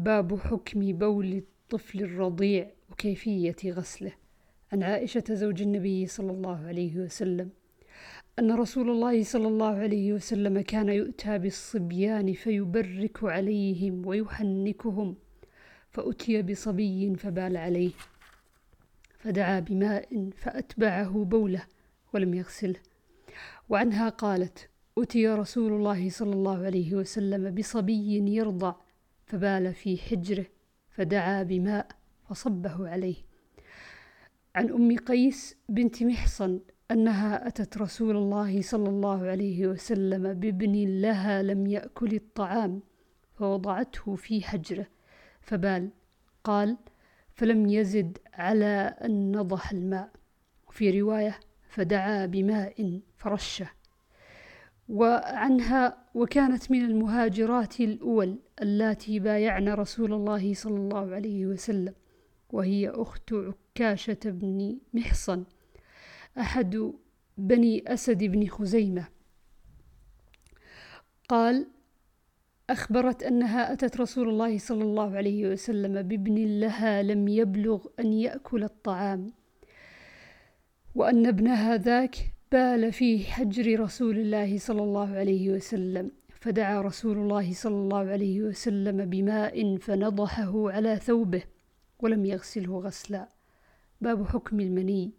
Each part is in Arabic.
باب حكم بول الطفل الرضيع وكيفية غسله. عن عائشة زوج النبي صلى الله عليه وسلم أن رسول الله صلى الله عليه وسلم كان يؤتى بالصبيان فيبرك عليهم ويحنكهم فأتي بصبي فبال عليه فدعا بماء فأتبعه بوله ولم يغسله. وعنها قالت أتي رسول الله صلى الله عليه وسلم بصبي يرضع فبال في حجره فدعا بماء فصبه عليه. عن أم قيس بنت محصن أنها أتت رسول الله صلى الله عليه وسلم بابن لها لم يأكل الطعام فوضعته في حجره. فبال قال فلم يزد على أن نضح الماء وفي رواية فدعا بماء فرشه وعنها وكانت من المهاجرات الأول اللاتي بايعن رسول الله صلى الله عليه وسلم وهي أخت عكاشة بن محصن أحد بني أسد بن خزيمة. قال أخبرت أنها أتت رسول الله صلى الله عليه وسلم بابن لها لم يبلغ أن يأكل الطعام وأن ابنها ذاك بال في حجر رسول الله صلى الله عليه وسلم. فدعا رسول الله صلى الله عليه وسلم بماء فنضحه على ثوبه ولم يغسله غسلا. باب حكم المني.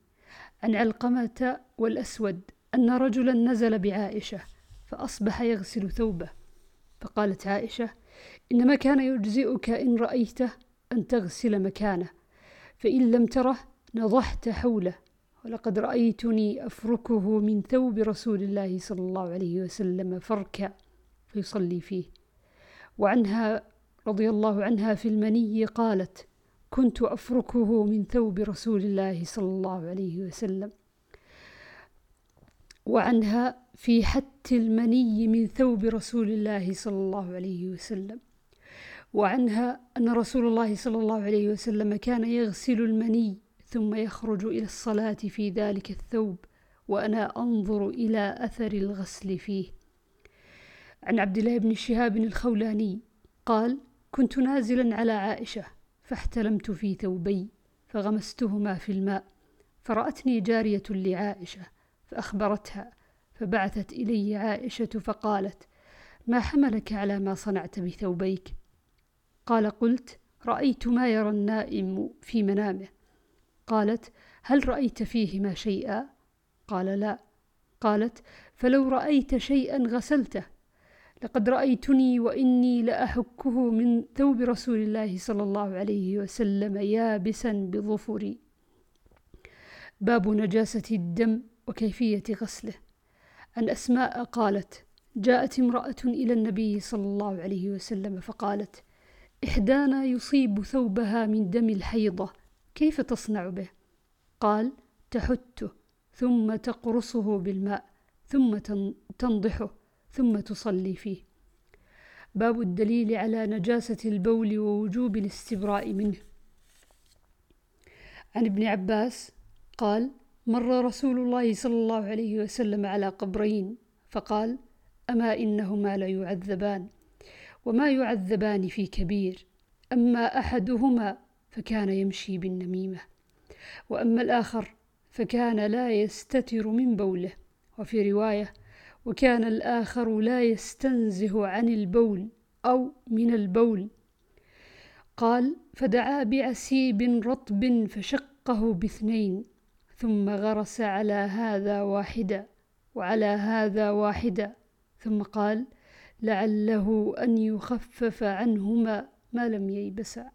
عن علقمة والأسود أن رجلا نزل بعائشة فأصبح يغسل ثوبه. فقالت عائشة إنما كان يجزئك إن رأيته أن تغسل مكانه فإن لم تره نضحت حوله. ولقد رأيتني أفركه من ثوب رسول الله صلى الله عليه وسلم فركا فيصلي فيه. وعنها رضي الله عنها في المني قالت كنت أفركه من ثوب رسول الله صلى الله عليه وسلم. وعنها في حت المني من ثوب رسول الله صلى الله عليه وسلم. وعنها أن رسول الله صلى الله عليه وسلم كان يغسل المني ثم يخرج إلى الصلاة في ذلك الثوب وأنا أنظر إلى أثر الغسل فيه. عن عبد الله بن شهاب الخولاني قال كنت نازلا على عائشة فاحتلمت في ثوبي فغمستهما في الماء فرأتني جارية لعائشة فأخبرتها فبعثت إلي عائشة فقالت ما حملك على ما صنعت بثوبيك؟ قال قلت رأيت ما يرى النائم في منامه. قالت هل رأيت فيهما شيئا؟ قال لا. قالت فلو رأيت شيئا غسلته. لقد رأيتني وإني لأحكه من ثوب رسول الله صلى الله عليه وسلم يابسا بظفري. باب نجاسة الدم وكيفية غسله. عن أسماء قالت جاءت امرأة إلى النبي صلى الله عليه وسلم فقالت إحدانا يصيب ثوبها من دم الحيضة كيف تصنع به؟ قال تحته ثم تقرصه بالماء ثم تنضحه ثم تصلي فيه. باب الدليل على نجاسة البول ووجوب الاستبراء منه. عن ابن عباس قال مر رسول الله صلى الله عليه وسلم على قبرين فقال أما إنهما ليعذبان وما يعذبان في كبير أما أحدهما فكان يمشي بالنميمة. وأما الآخر فكان لا يستتر من بوله. وفي رواية وكان الآخر لا يستنزه عن البول أو من البول. قال فدعا بعسيب رطب فشقه باثنين ثم غرس على هذا واحدا وعلى هذا واحدا. ثم قال لعله أن يخفف عنهما ما لم ييبسا